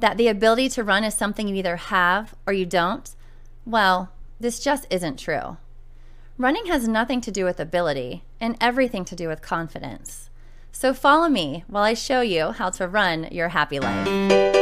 that the ability to run is something you either have or you don't, well, this just isn't true. Running has nothing to do with ability and everything to do with confidence. So follow me while I show you how to run your happy life.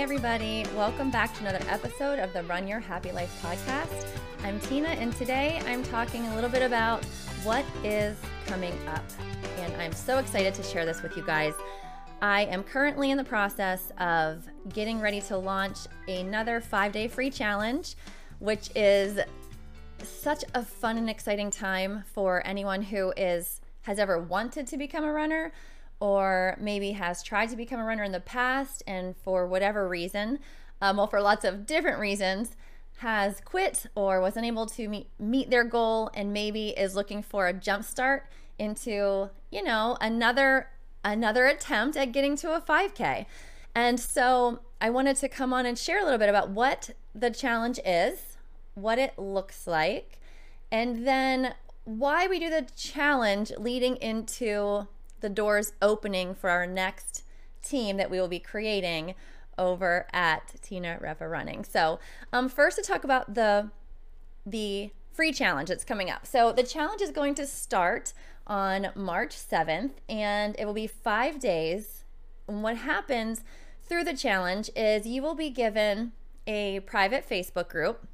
Everybody. Welcome back to another episode of the Run Your Happy Life podcast. I'm Tina, and today I'm talking a little bit about what is coming up. And I'm so excited to share this with you guys. I am currently in the process of getting ready to launch another five day free challenge, which is such a fun and exciting time for anyone who is has ever wanted to become a runner or maybe has tried to become a runner in the past and for whatever reason, um, well, for lots of different reasons, has quit or was unable to meet, meet their goal and maybe is looking for a jump start into, you know, another another attempt at getting to a 5K. And so I wanted to come on and share a little bit about what the challenge is, what it looks like, and then why we do the challenge leading into the doors opening for our next team that we will be creating over at Tina Repa Running. So, um, first to talk about the the free challenge that's coming up. So the challenge is going to start on March 7th, and it will be five days. And what happens through the challenge is you will be given a private Facebook group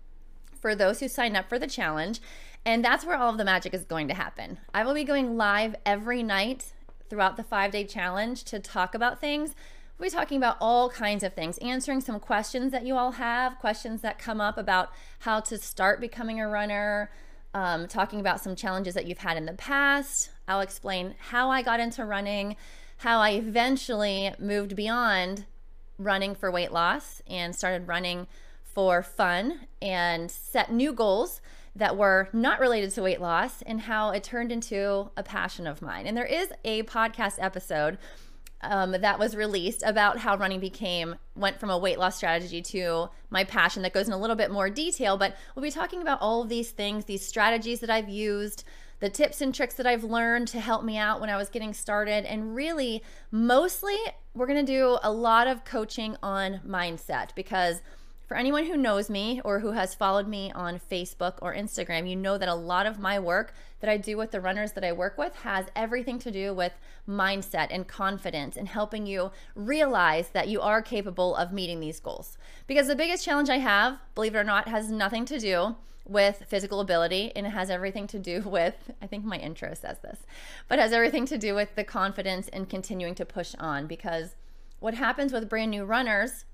for those who sign up for the challenge. And that's where all of the magic is going to happen. I will be going live every night throughout the five day challenge to talk about things. We'll be talking about all kinds of things, answering some questions that you all have, questions that come up about how to start becoming a runner, um, talking about some challenges that you've had in the past. I'll explain how I got into running, how I eventually moved beyond running for weight loss and started running for fun and set new goals that were not related to weight loss and how it turned into a passion of mine. And there is a podcast episode um, that was released about how running became went from a weight loss strategy to my passion that goes in a little bit more detail but we'll be talking about all of these things these strategies that i've used the tips and tricks that i've learned to help me out when i was getting started and really mostly we're going to do a lot of coaching on mindset because for anyone who knows me or who has followed me on Facebook or Instagram, you know that a lot of my work that I do with the runners that I work with has everything to do with mindset and confidence and helping you realize that you are capable of meeting these goals. Because the biggest challenge I have, believe it or not, has nothing to do with physical ability and it has everything to do with I think my intro says this, but has everything to do with the confidence and continuing to push on because what happens with brand new runners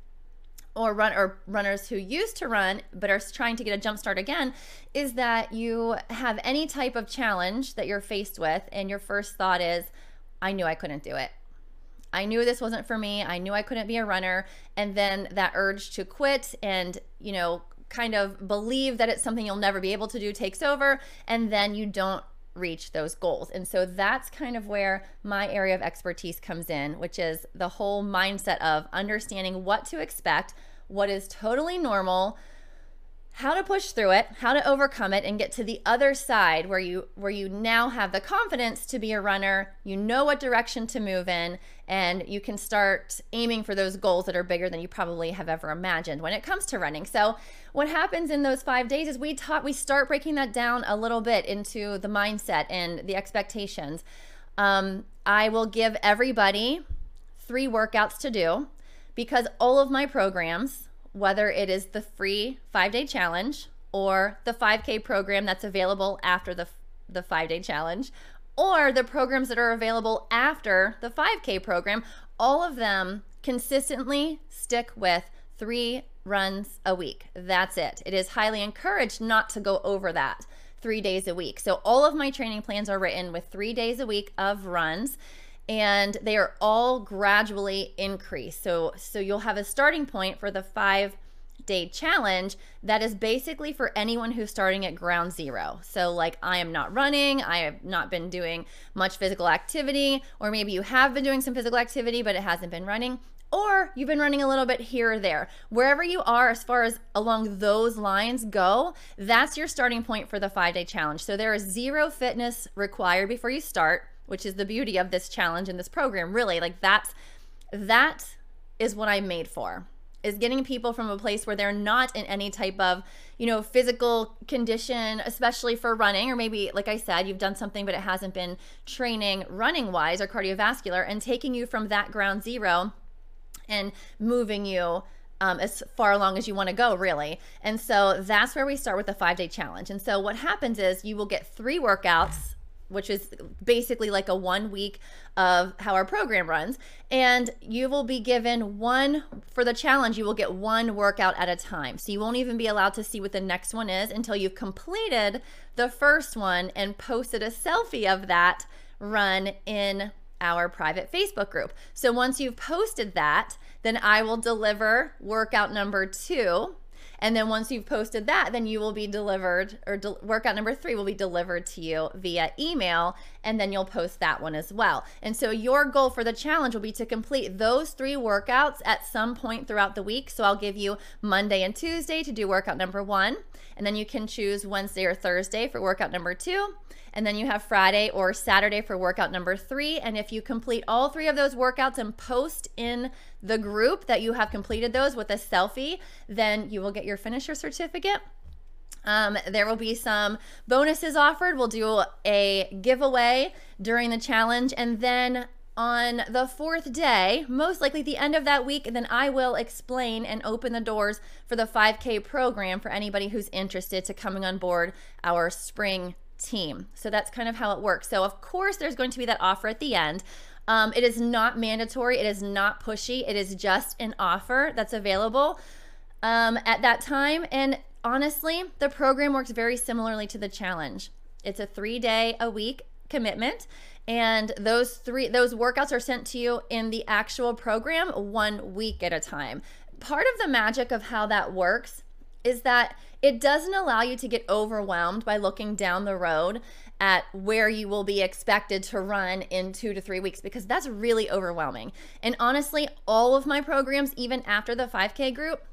or run or runners who used to run but are trying to get a jump start again is that you have any type of challenge that you're faced with and your first thought is I knew I couldn't do it. I knew this wasn't for me. I knew I couldn't be a runner and then that urge to quit and, you know, kind of believe that it's something you'll never be able to do takes over and then you don't reach those goals. And so that's kind of where my area of expertise comes in, which is the whole mindset of understanding what to expect, what is totally normal, how to push through it, how to overcome it and get to the other side where you where you now have the confidence to be a runner, you know what direction to move in and you can start aiming for those goals that are bigger than you probably have ever imagined when it comes to running. So, what happens in those 5 days is we taught we start breaking that down a little bit into the mindset and the expectations. Um, I will give everybody three workouts to do because all of my programs whether it is the free five day challenge or the 5K program that's available after the, the five day challenge, or the programs that are available after the 5K program, all of them consistently stick with three runs a week. That's it. It is highly encouraged not to go over that three days a week. So all of my training plans are written with three days a week of runs and they are all gradually increased. So so you'll have a starting point for the 5 day challenge that is basically for anyone who's starting at ground zero. So, like, I am not running, I have not been doing much physical activity, or maybe you have been doing some physical activity, but it hasn't been running or you've been running a little bit here or there. Wherever you are, as far as along those lines go, that's your starting point for the five day challenge. So there is zero fitness required before you start, which is the beauty of this challenge and this program. Really, like that's that is what I'm made for. Is getting people from a place where they're not in any type of, you know, physical condition, especially for running, or maybe, like I said, you've done something but it hasn't been training running wise or cardiovascular, and taking you from that ground zero and moving you um, as far along as you want to go, really. And so that's where we start with the five day challenge. And so what happens is you will get three workouts, which is basically like a one week of how our program runs. And you will be given one for the challenge, you will get one workout at a time. So you won't even be allowed to see what the next one is until you've completed the first one and posted a selfie of that run in our private Facebook group. So once you've posted that, then I will deliver workout number two. And then once you've posted that, then you will be delivered, or de- workout number three will be delivered to you via email, and then you'll post that one as well. And so your goal for the challenge will be to complete those three workouts at some point throughout the week. So I'll give you Monday and Tuesday to do workout number one, and then you can choose Wednesday or Thursday for workout number two. And then you have Friday or Saturday for workout number three. And if you complete all three of those workouts and post in the group that you have completed those with a selfie, then you will get your finisher certificate. Um, there will be some bonuses offered. We'll do a giveaway during the challenge. And then on the fourth day, most likely the end of that week, then I will explain and open the doors for the 5K program for anybody who's interested to coming on board our spring team. So that's kind of how it works. So, of course, there's going to be that offer at the end. Um, it is not mandatory, it is not pushy, it is just an offer that's available um, at that time. And honestly, the program works very similarly to the challenge. It's a three day a week commitment and those three those workouts are sent to you in the actual program one week at a time part of the magic of how that works is that it doesn't allow you to get overwhelmed by looking down the road at where you will be expected to run in two to three weeks because that's really overwhelming. And honestly, all of my programs, even after the 5K group,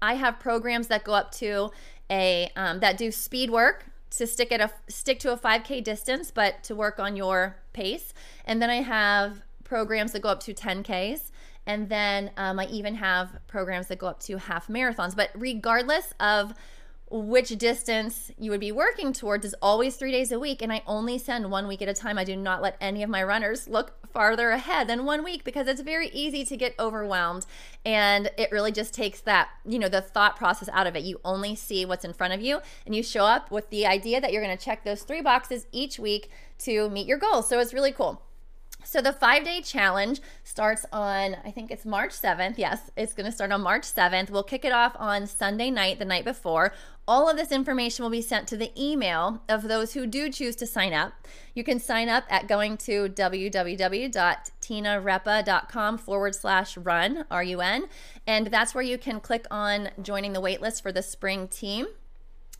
I have programs that go up to a um, that do speed work to stick at a stick to a 5K distance, but to work on your pace. And then I have programs that go up to 10Ks and then um, I even have programs that go up to half marathons. But regardless of which distance you would be working towards is always three days a week. And I only send one week at a time. I do not let any of my runners look farther ahead than one week because it's very easy to get overwhelmed. And it really just takes that, you know, the thought process out of it. You only see what's in front of you and you show up with the idea that you're going to check those three boxes each week to meet your goals. So it's really cool. So the five day challenge starts on, I think it's March 7th. Yes, it's going to start on March 7th. We'll kick it off on Sunday night, the night before. All of this information will be sent to the email of those who do choose to sign up. You can sign up at going to www.tinarepa.com forward slash run, R U N. And that's where you can click on joining the waitlist for the spring team.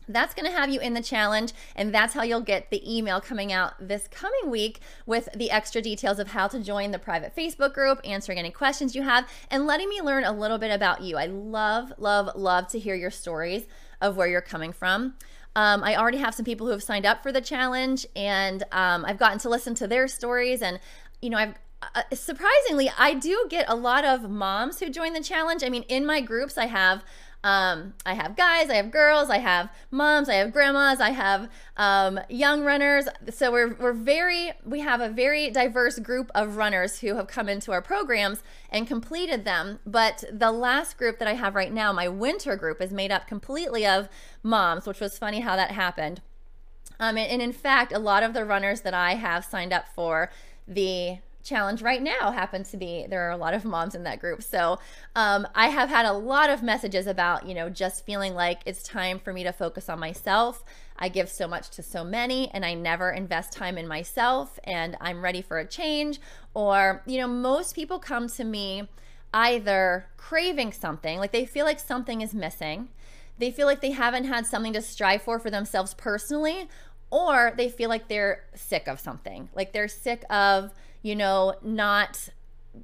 That's going to have you in the challenge, and that's how you'll get the email coming out this coming week with the extra details of how to join the private Facebook group, answering any questions you have, and letting me learn a little bit about you. I love, love, love to hear your stories of where you're coming from. Um, I already have some people who have signed up for the challenge, and um, I've gotten to listen to their stories. And, you know, I've uh, surprisingly, I do get a lot of moms who join the challenge. I mean, in my groups, I have um, I have guys, I have girls, I have moms, I have grandmas, I have um, young runners. So we're, we're very, we have a very diverse group of runners who have come into our programs and completed them. But the last group that I have right now, my winter group, is made up completely of moms, which was funny how that happened. Um, and, and in fact, a lot of the runners that I have signed up for the challenge right now happens to be there are a lot of moms in that group. So um, I have had a lot of messages about, you know, just feeling like it's time for me to focus on myself. I give so much to so many and I never invest time in myself and I'm ready for a change. Or, you know, most people come to me either craving something, like they feel like something is missing. They feel like they haven't had something to strive for for themselves personally, or they feel like they're sick of something. Like they're sick of, you know, not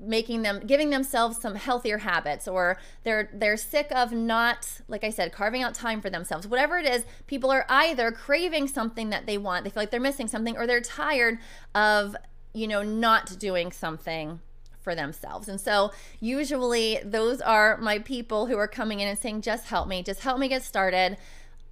making them giving themselves some healthier habits or they're they're sick of not like I said carving out time for themselves whatever it is people are either craving something that they want they feel like they're missing something or they're tired of you know not doing something for themselves. And so usually those are my people who are coming in and saying just help me, just help me get started.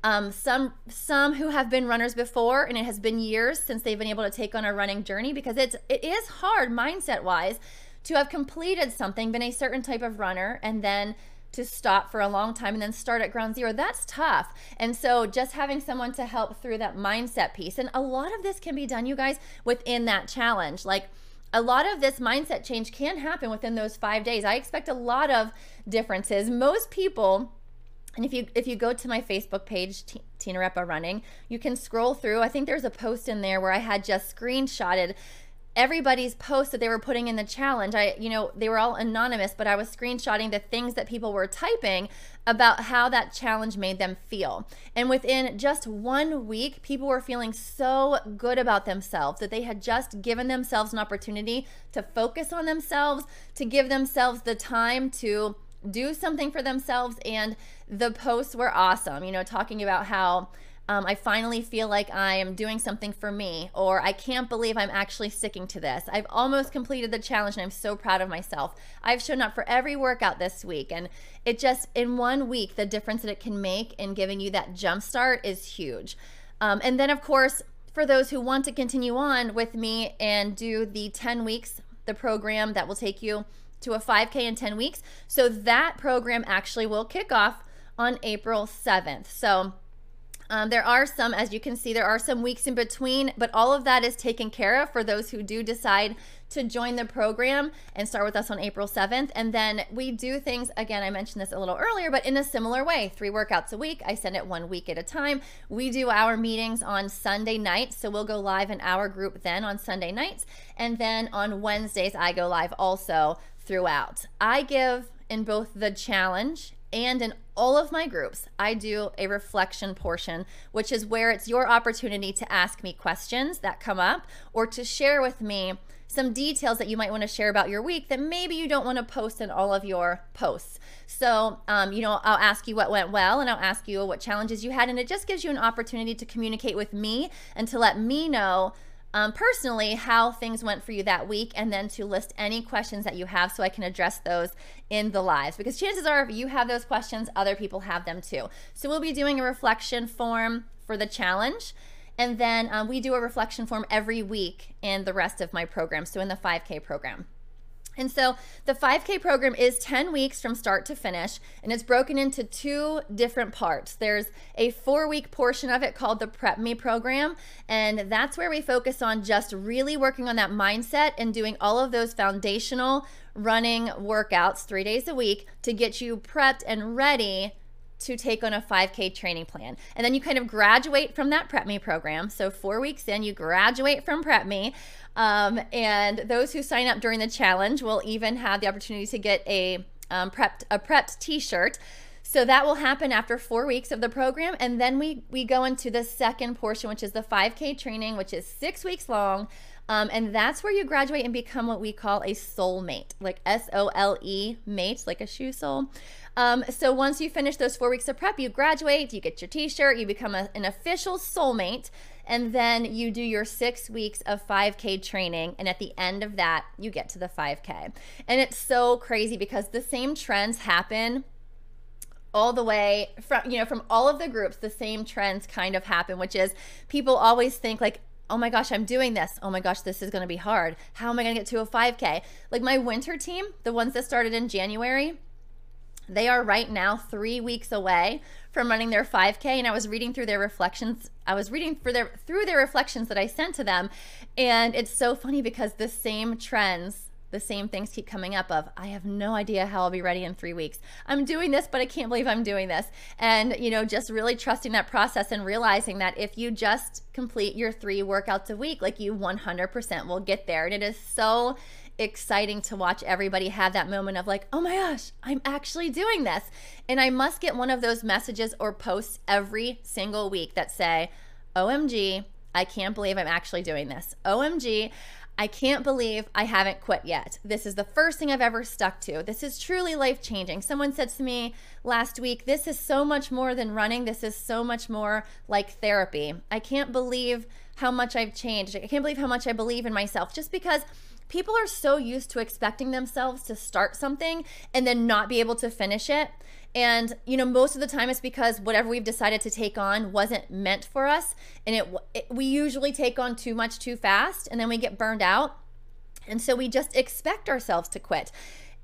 Um, some some who have been runners before and it has been years since they've been able to take on a running journey because it's it is hard mindset wise to have completed something, been a certain type of runner, and then to stop for a long time and then start at ground zero. That's tough. And so just having someone to help through that mindset piece. And a lot of this can be done, you guys, within that challenge. Like a lot of this mindset change can happen within those five days. I expect a lot of differences. Most people, and if you if you go to my Facebook page, T- Tina Repa Running, you can scroll through. I think there's a post in there where I had just screenshotted everybody's post that they were putting in the challenge i you know they were all anonymous but i was screenshotting the things that people were typing about how that challenge made them feel and within just one week people were feeling so good about themselves that they had just given themselves an opportunity to focus on themselves to give themselves the time to do something for themselves and the posts were awesome you know talking about how um, I finally feel like I am doing something for me, or I can't believe I'm actually sticking to this. I've almost completed the challenge and I'm so proud of myself. I've shown up for every workout this week, and it just, in one week, the difference that it can make in giving you that jump start is huge. Um, and then, of course, for those who want to continue on with me and do the 10 weeks, the program that will take you to a 5K in 10 weeks. So that program actually will kick off on April 7th. So um, there are some, as you can see, there are some weeks in between, but all of that is taken care of for those who do decide to join the program and start with us on April 7th. And then we do things, again, I mentioned this a little earlier, but in a similar way three workouts a week. I send it one week at a time. We do our meetings on Sunday nights. So we'll go live in our group then on Sunday nights. And then on Wednesdays, I go live also throughout. I give in both the challenge and in all of my groups, I do a reflection portion, which is where it's your opportunity to ask me questions that come up or to share with me some details that you might want to share about your week that maybe you don't want to post in all of your posts. So, um, you know, I'll ask you what went well and I'll ask you what challenges you had. And it just gives you an opportunity to communicate with me and to let me know um, personally how things went for you that week and then to list any questions that you have so I can address those in the lives because chances are if you have those questions, other people have them too. So we'll be doing a reflection form for the challenge. And then um, we do a reflection form every week in the rest of my program, so in the 5K program. And so the 5K program is 10 weeks from start to finish, and it's broken into two different parts. There's a four week portion of it called the Prep Me program, and that's where we focus on just really working on that mindset and doing all of those foundational running workouts three days a week to get you prepped and ready to take on a 5K training plan. And then you kind of graduate from that Prep Me program. So, four weeks in, you graduate from Prep Me. Um, and those who sign up during the challenge will even have the opportunity to get a um, prepped a prepped T-shirt. So that will happen after four weeks of the program, and then we we go into the second portion, which is the 5K training, which is six weeks long. Um, and that's where you graduate and become what we call a soulmate, like S O L E mate, like a shoe sole. Um, so once you finish those four weeks of prep, you graduate, you get your t shirt, you become a, an official soulmate, and then you do your six weeks of 5K training. And at the end of that, you get to the 5K. And it's so crazy because the same trends happen all the way from you know from all of the groups the same trends kind of happen which is people always think like oh my gosh, I'm doing this. Oh my gosh, this is going to be hard. How am I going to get to a 5K? Like my winter team, the ones that started in January, They are right now three weeks away from running their 5K, and I was reading through their reflections. I was reading for their through their reflections that I sent to them, and it's so funny because the same trends the same things keep coming up of i have no idea how i'll be ready in three weeks i'm doing this but i can't believe i'm doing this and you know just really trusting that process and realizing that if you just complete your three workouts a week like you 100% will get there and it is so exciting to watch everybody have that moment of like, oh my gosh, I'm actually doing this. And I must get one of those messages or posts every single week that say, OMG, I can't believe I'm actually doing this. OMG, I can't believe I haven't quit yet. This is the first thing I've ever stuck to. This is truly life changing. Someone said to me last week, This is so much more than running. This is so much more like therapy. I can't believe how much I've changed. I can't believe how much I believe in myself just because people are so used to expecting themselves to start something and then not be able to finish it. And you know, most of the time it's because whatever we've decided to take on wasn't meant for us, and it, it we usually take on too much too fast, and then we get burned out. And so we just expect ourselves to quit.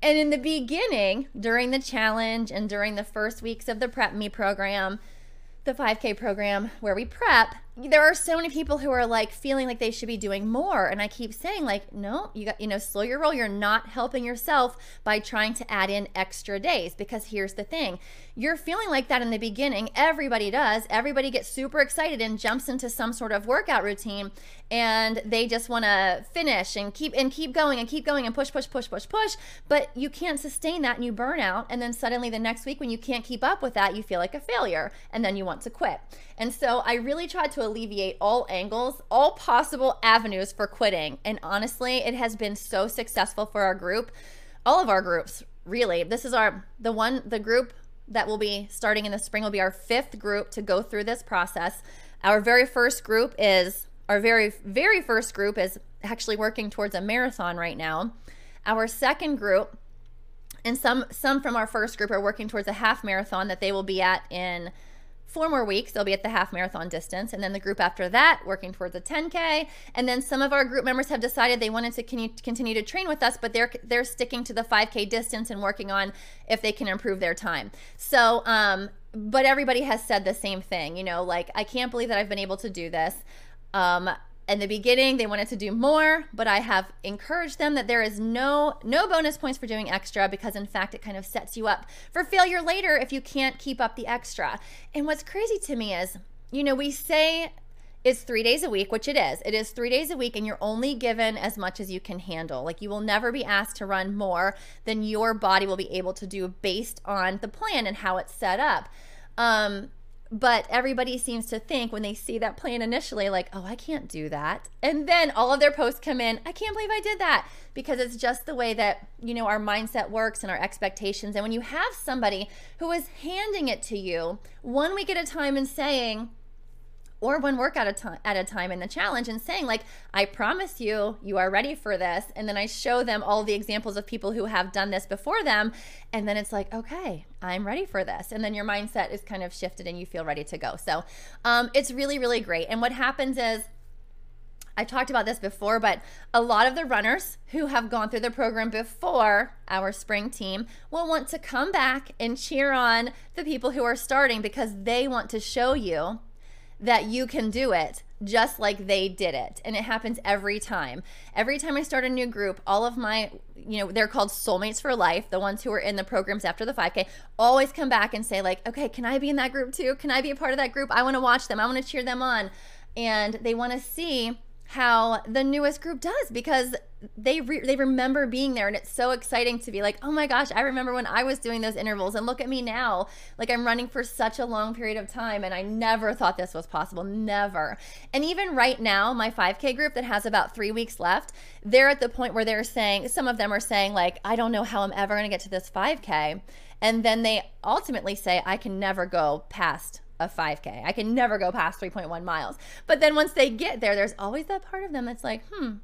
And in the beginning, during the challenge and during the first weeks of the Prep Me program, the 5K program where we prep, there are so many people who are like feeling like they should be doing more and i keep saying like no you got you know slow your roll. You're not helping yourself by trying to add in extra days. Because here's the thing you're feeling like that in the beginning. Everybody does. Everybody gets super excited and jumps into some sort of workout routine and they just want to finish and keep and keep going and keep going and push push push push push. But you can't sustain that and you burn out and then suddenly the next week when you can't keep up with that you feel like a failure and then you want to quit. And so i really tried to alleviate all angles, all possible avenues for quitting. And honestly, it has been so successful for our group, all of our groups, really. This is our, the one, the group that will be starting in the spring will be our fifth group to go through this process. Our very first group is, our very, very first group is actually working towards a marathon right now. Our second group, and some some from our first group are working towards a half marathon that they will be at in four more weeks they'll be at the half marathon distance. And then the group after that working towards a 10k and then some of our group members have decided they wanted to continue to train with us but they're they're sticking to the 5k distance and working on if they can improve their time. So um but everybody has said the same thing you know like i can't believe that i've been able to do this. Um in the beginning they wanted to do more but i have encouraged them that there is no no bonus points for doing extra because in fact it kind of sets you up for failure later if you can't keep up the extra and what's crazy to me is you know we say it's three days a week, which it is. It is three days a week, and you're only given as much as you can handle. Like, you will never be asked to run more than your body will be able to do based on the plan and how it's set up. Um, but everybody seems to think when they see that plan initially like oh i can't do that. And then all of their posts come in i can't believe i did that. Because it's just the way that you know our mindset works and our expectations. And when you have somebody who is handing it to you one week at a time and saying or one workout at a time at a time in the challenge and saying like i promise you you are ready for this. And then i show them all the examples of people who have done this before them and then it's like okay i'm ready for this. And then your mindset is kind of shifted and you feel ready to go. So um, it's really really great. And what happens is I talked about this before, but a lot of the runners who have gone through the program before our spring team will want to come back and cheer on the people who are starting because they want to show you that you can do it just like they did it. And it happens every time. Every time I start a new group, all of my, you know, they're called soulmates for life, the ones who are in the programs after the 5K, always come back and say, like, okay, can I be in that group too? Can I be a part of that group? I want to watch them. I want to cheer them on. And they want to see how the newest group does because they re- they remember being there and it's so exciting to be like oh my gosh i remember when i was doing those intervals and look at me now. Like i'm running for such a long period of time and i never thought this was possible never. And even right now my 5k group that has about three weeks left they're at the point where they're saying some of them are saying like i don't know how i'm ever going to get to this 5k and then they ultimately say i can never go past a 5K. I can never go past 3.1 miles. But then once they get there, there's always that part of them that's like, hmm,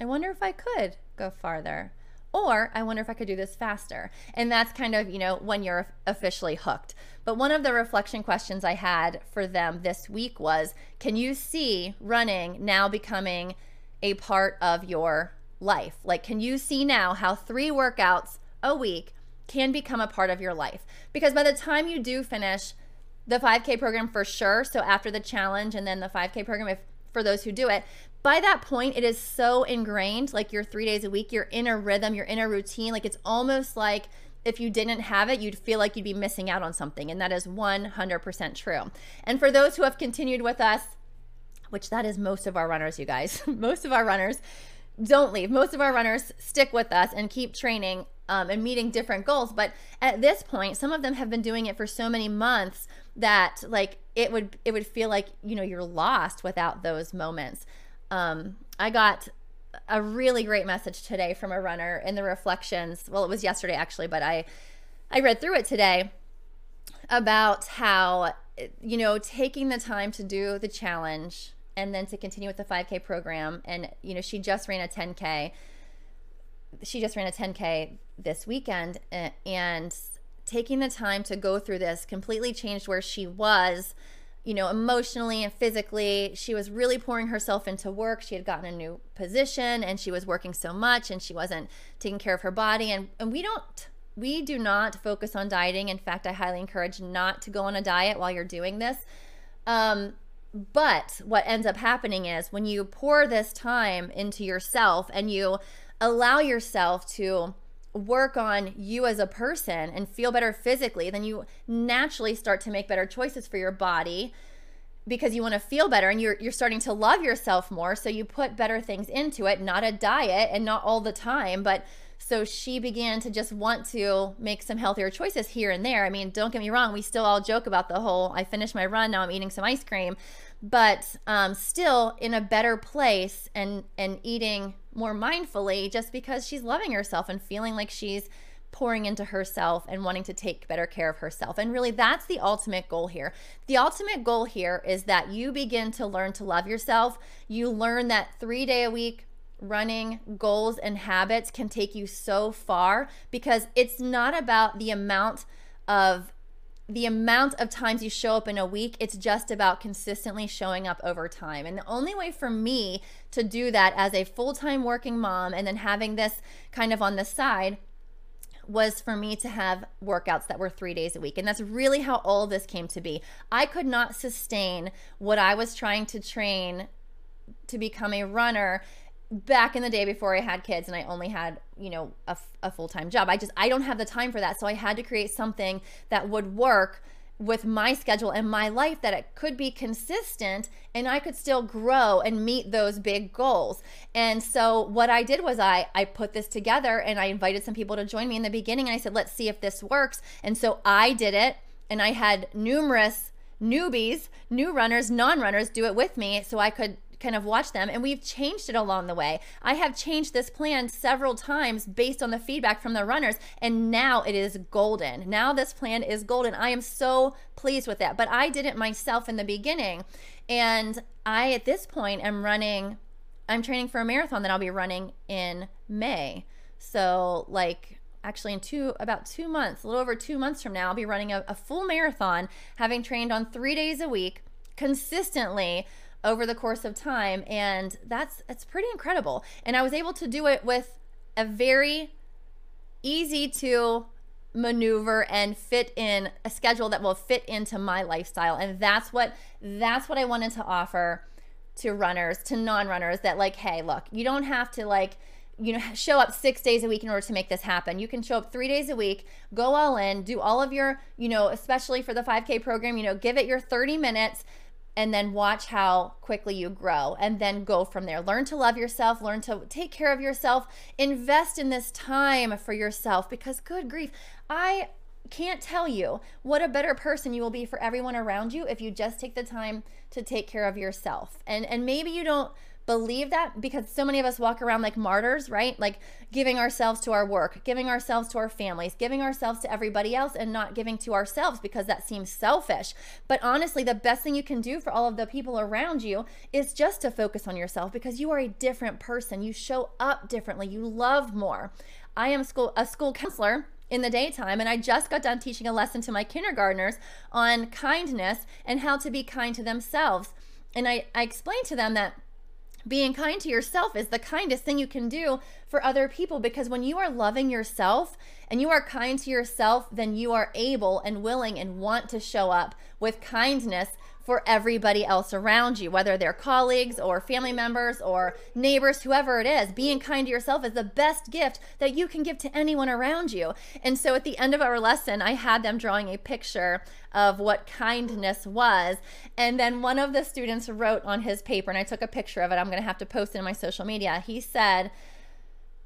I wonder if I could go farther. Or I wonder if I could do this faster. And that's kind of, you know, when you're officially hooked. But one of the reflection questions I had for them this week was Can you see running now becoming a part of your life? Like, can you see now how three workouts a week can become a part of your life. Because by the time you do finish the 5K program for sure, so after the challenge and then the 5K program, if for those who do it, by that point, it is so ingrained, like you're three days a week, you're in a rhythm, you're in a routine. Like it's almost like if you didn't have it, you'd feel like you'd be missing out on something. And that is 100% true. And for those who have continued with us, which that is most of our runners, you guys, most of our runners don't leave. Most of our runners stick with us and keep training um, and meeting different goals. But at this point, some of them have been doing it for so many months that like it would it would feel like you know you're lost without those moments. Um, I got a really great message today from a runner in the reflections. Well, it was yesterday actually, but I I read through it today about how you know taking the time to do the challenge and then to continue with the 5k program and you know she just ran a 10k she just ran a 10k this weekend and taking the time to go through this completely changed where she was you know, emotionally and physically. She was really pouring herself into work. She had gotten a new position and she was working so much and she wasn't taking care of her body. And, and we don't, we do not focus on dieting. In fact, I highly encourage not to go on a diet while you're doing this. Um, but what ends up happening is when you pour this time into yourself and you allow yourself to work on you as a person and feel better physically, then you naturally start to make better choices for your body because you want to feel better and you're you're starting to love yourself more. So you put better things into it not a diet and not all the time but so she began to just want to make some healthier choices here and there. I mean don't get me wrong we still all joke about the whole i finished my run now i'm eating some ice cream. But um, still in a better place and and eating more mindfully just because she's loving herself and feeling like she's pouring into herself and wanting to take better care of herself. And really, that's the ultimate goal here. The ultimate goal here is that you begin to learn to love yourself. You learn that three day a week running goals and habits can take you so far because it's not about the amount of the amount of times you show up in a week, it's just about consistently showing up over time. And the only way for me to do that as a full time working mom and then having this kind of on the side was for me to have workouts that were three days a week. And that's really how all this came to be. I could not sustain what I was trying to train to become a runner back in the day before I had kids and I only had, you know, a, a full time job. I just, I don't have the time for that. So I had to create something that would work with my schedule and my life that it could be consistent and I could still grow and meet those big goals. And so what I did was I I put this together and I invited some people to join me in the beginning and I said, "Let's see if this works." And so I did it and I had numerous newbies, new runners, non-runners do it with me so I could kind of watch them and we've changed it along the way. I have changed this plan several times based on the feedback from the runners and now it is golden. Now this plan is golden. I am so pleased with that. But I did it myself in the beginning and I at this point am running I'm training for a marathon that I'll be running in May. So like actually in two about two months, a little over two months from now, I'll be running a, a full marathon, having trained on three days a week consistently over the course of time and that's it's pretty incredible. And i was able to do it with a very easy to maneuver and fit in a schedule that will fit into my lifestyle. And that's what that's what i wanted to offer to runners to non-runners that like hey look you don't have to like you know show up six days a week in order to make this happen. You can show up three days a week go all in do all of your you know especially for the 5k program you know give it your 30 minutes and then watch how quickly you grow and then go from there. Learn to love yourself, learn to take care of yourself, invest in this time for yourself because good grief, I can't tell you what a better person you will be for everyone around you if you just take the time to take care of yourself. And and maybe you don't believe that because so many of us walk around like martyrs, right? Like giving ourselves to our work, giving ourselves to our families, giving ourselves to everybody else, and not giving to ourselves because that seems selfish. But honestly, the best thing you can do for all of the people around you is just to focus on yourself because you are a different person. You show up differently, you love more. I am school a school counselor in the daytime and I just got done teaching a lesson to my kindergartners on kindness and how to be kind to themselves. And I, I explained to them that being kind to yourself is the kindest thing you can do for other people because when you are loving yourself and you are kind to yourself, then you are able and willing and want to show up with kindness for everybody else around you, whether they're colleagues or family members or neighbors, whoever it is. Being kind to yourself is the best gift that you can give to anyone around you. And so at the end of our lesson, I had them drawing a picture of what kindness was. And then one of the students wrote on his paper, and I took a picture of it. I'm going to have to post it in my social media. He said,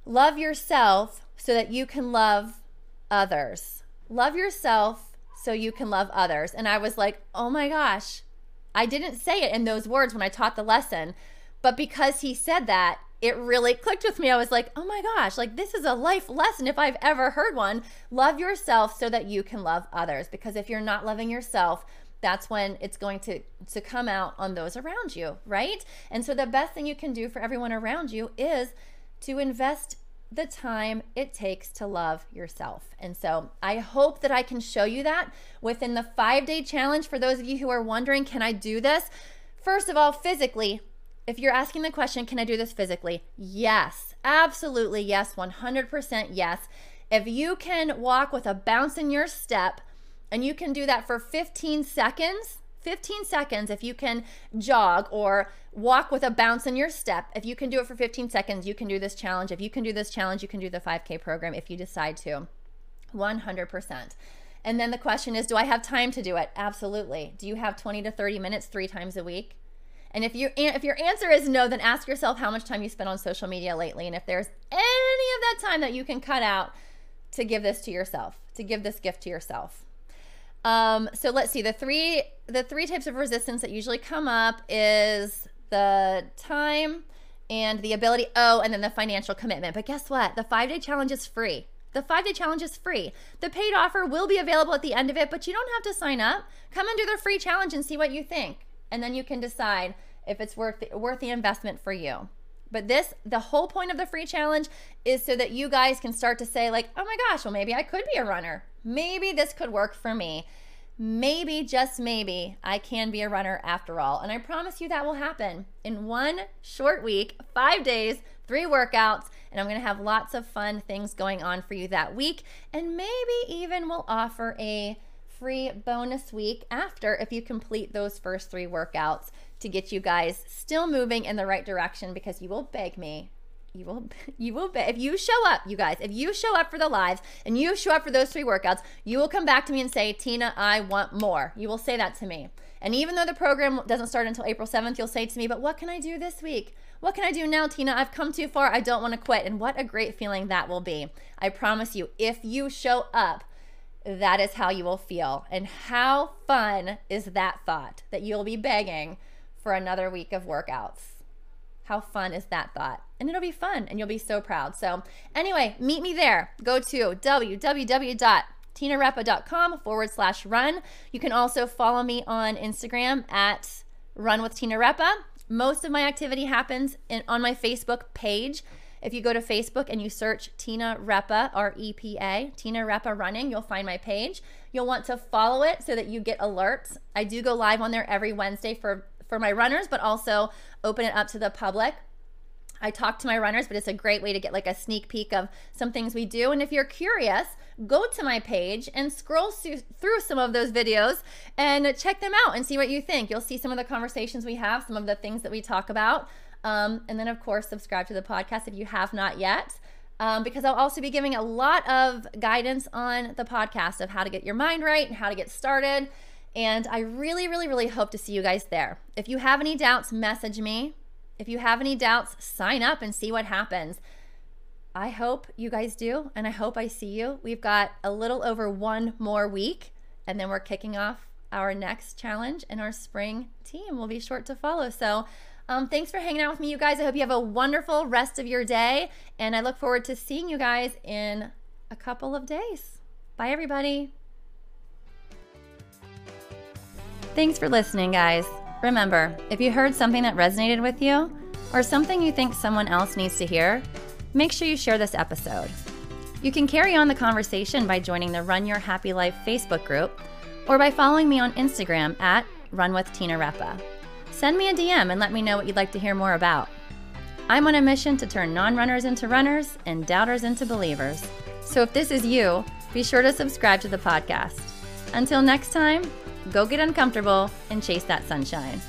Love yourself so that you can love others. Love yourself so you can love others. And I was like, oh my gosh, I didn't say it in those words when I taught the lesson, but because he said that, it really clicked with me. I was like, oh my gosh, like this is a life lesson if I've ever heard one. Love yourself so that you can love others. Because if you're not loving yourself, that's when it's going to to come out on those around you, right? And so the best thing you can do for everyone around you is to invest the time it takes to love yourself. And so I hope that I can show you that within the five day challenge. For those of you who are wondering, can I do this? First of all, physically, if you're asking the question, can I do this physically? Yes, absolutely yes, 100% yes. If you can walk with a bounce in your step and you can do that for 15 seconds, 15 seconds, if you can jog or walk with a bounce in your step, if you can do it for 15 seconds, you can do this challenge. If you can do this challenge, you can do the 5K program if you decide to. 100%. And then the question is, do I have time to do it? Absolutely. Do you have 20 to 30 minutes three times a week? And if you if your answer is no, then ask yourself how much time you spent on social media lately and if there's any of that time that you can cut out to give this to yourself, to give this gift to yourself. Um, so let's see the three the three types of resistance that usually come up is the time and the ability oh and then the financial commitment. But guess what? The five day challenge is free. The five day challenge is free. The paid offer will be available at the end of it but you don't have to sign up. Come and do the free challenge and see what you think. And then you can decide if it's worth worth the investment for you. But this the whole point of the free challenge is so that you guys can start to say like oh my gosh well maybe i could be a runner maybe this could work for me. Maybe, just maybe, I can be a runner after all. And I promise you that will happen in one short week, five days, three workouts, and I'm to have lots of fun things going on for you that week. And maybe even we'll offer a free bonus week after if you complete those first three workouts to get you guys still moving in the right direction because you will beg me you will you will be if you show up you guys if you show up for the lives and you show up for those three workouts you will come back to me and say tina i want more. You will say that to me. And even though the program doesn't start until april 7th you'll say to me but what can i do this week? What can i do now tina? I've come too far. I don't want to quit. And what a great feeling that will be. I promise you if you show up that is how you will feel. And how fun is that thought that you'll be begging for another week of workouts how fun is that thought? And it'll be fun and you'll be so proud. So, anyway, meet me there. Go to www.tinarepa.com forward slash run. You can also follow me on Instagram at Run with Tina Repa. Most of my activity happens in, on my Facebook page. If you go to Facebook and you search Tina Repa, R E P A, Tina Repa Running, you'll find my page. You'll want to follow it so that you get alerts. I do go live on there every Wednesday for for my runners, but also open it up to the public. I talk to my runners, but it's a great way to get like a sneak peek of some things we do. And if you're curious, go to my page and scroll through some of those videos and check them out and see what you think. You'll see some of the conversations we have, some of the things that we talk about. Um, and then, of course, subscribe to the podcast if you have not yet. Um, because I'll also be giving a lot of guidance on the podcast of how to get your mind right and how to get started and I really, really, really hope to see you guys there. If you have any doubts, message me. If you have any doubts, sign up and see what happens. I hope you guys do, and I hope I see you. We've got a little over one more week, and then we're kicking off our next challenge, and our spring team will be short to follow. So, um, thanks for hanging out with me, you guys. I hope you have a wonderful rest of your day, and I look forward to seeing you guys in a couple of days. Bye, everybody. Thanks for listening, guys. Remember, if you heard something that resonated with you, or something you think someone else needs to hear, make sure you share this episode. You can carry on the conversation by joining the Run Your Happy Life Facebook group or by following me on Instagram at Run with Tina Repa. Send me a DM and let me know what you'd like to hear more about. I'm on a mission to turn non runners into runners and doubters into believers. So if this is you, be sure to subscribe to the podcast. Until next time, go get uncomfortable and chase that sunshine.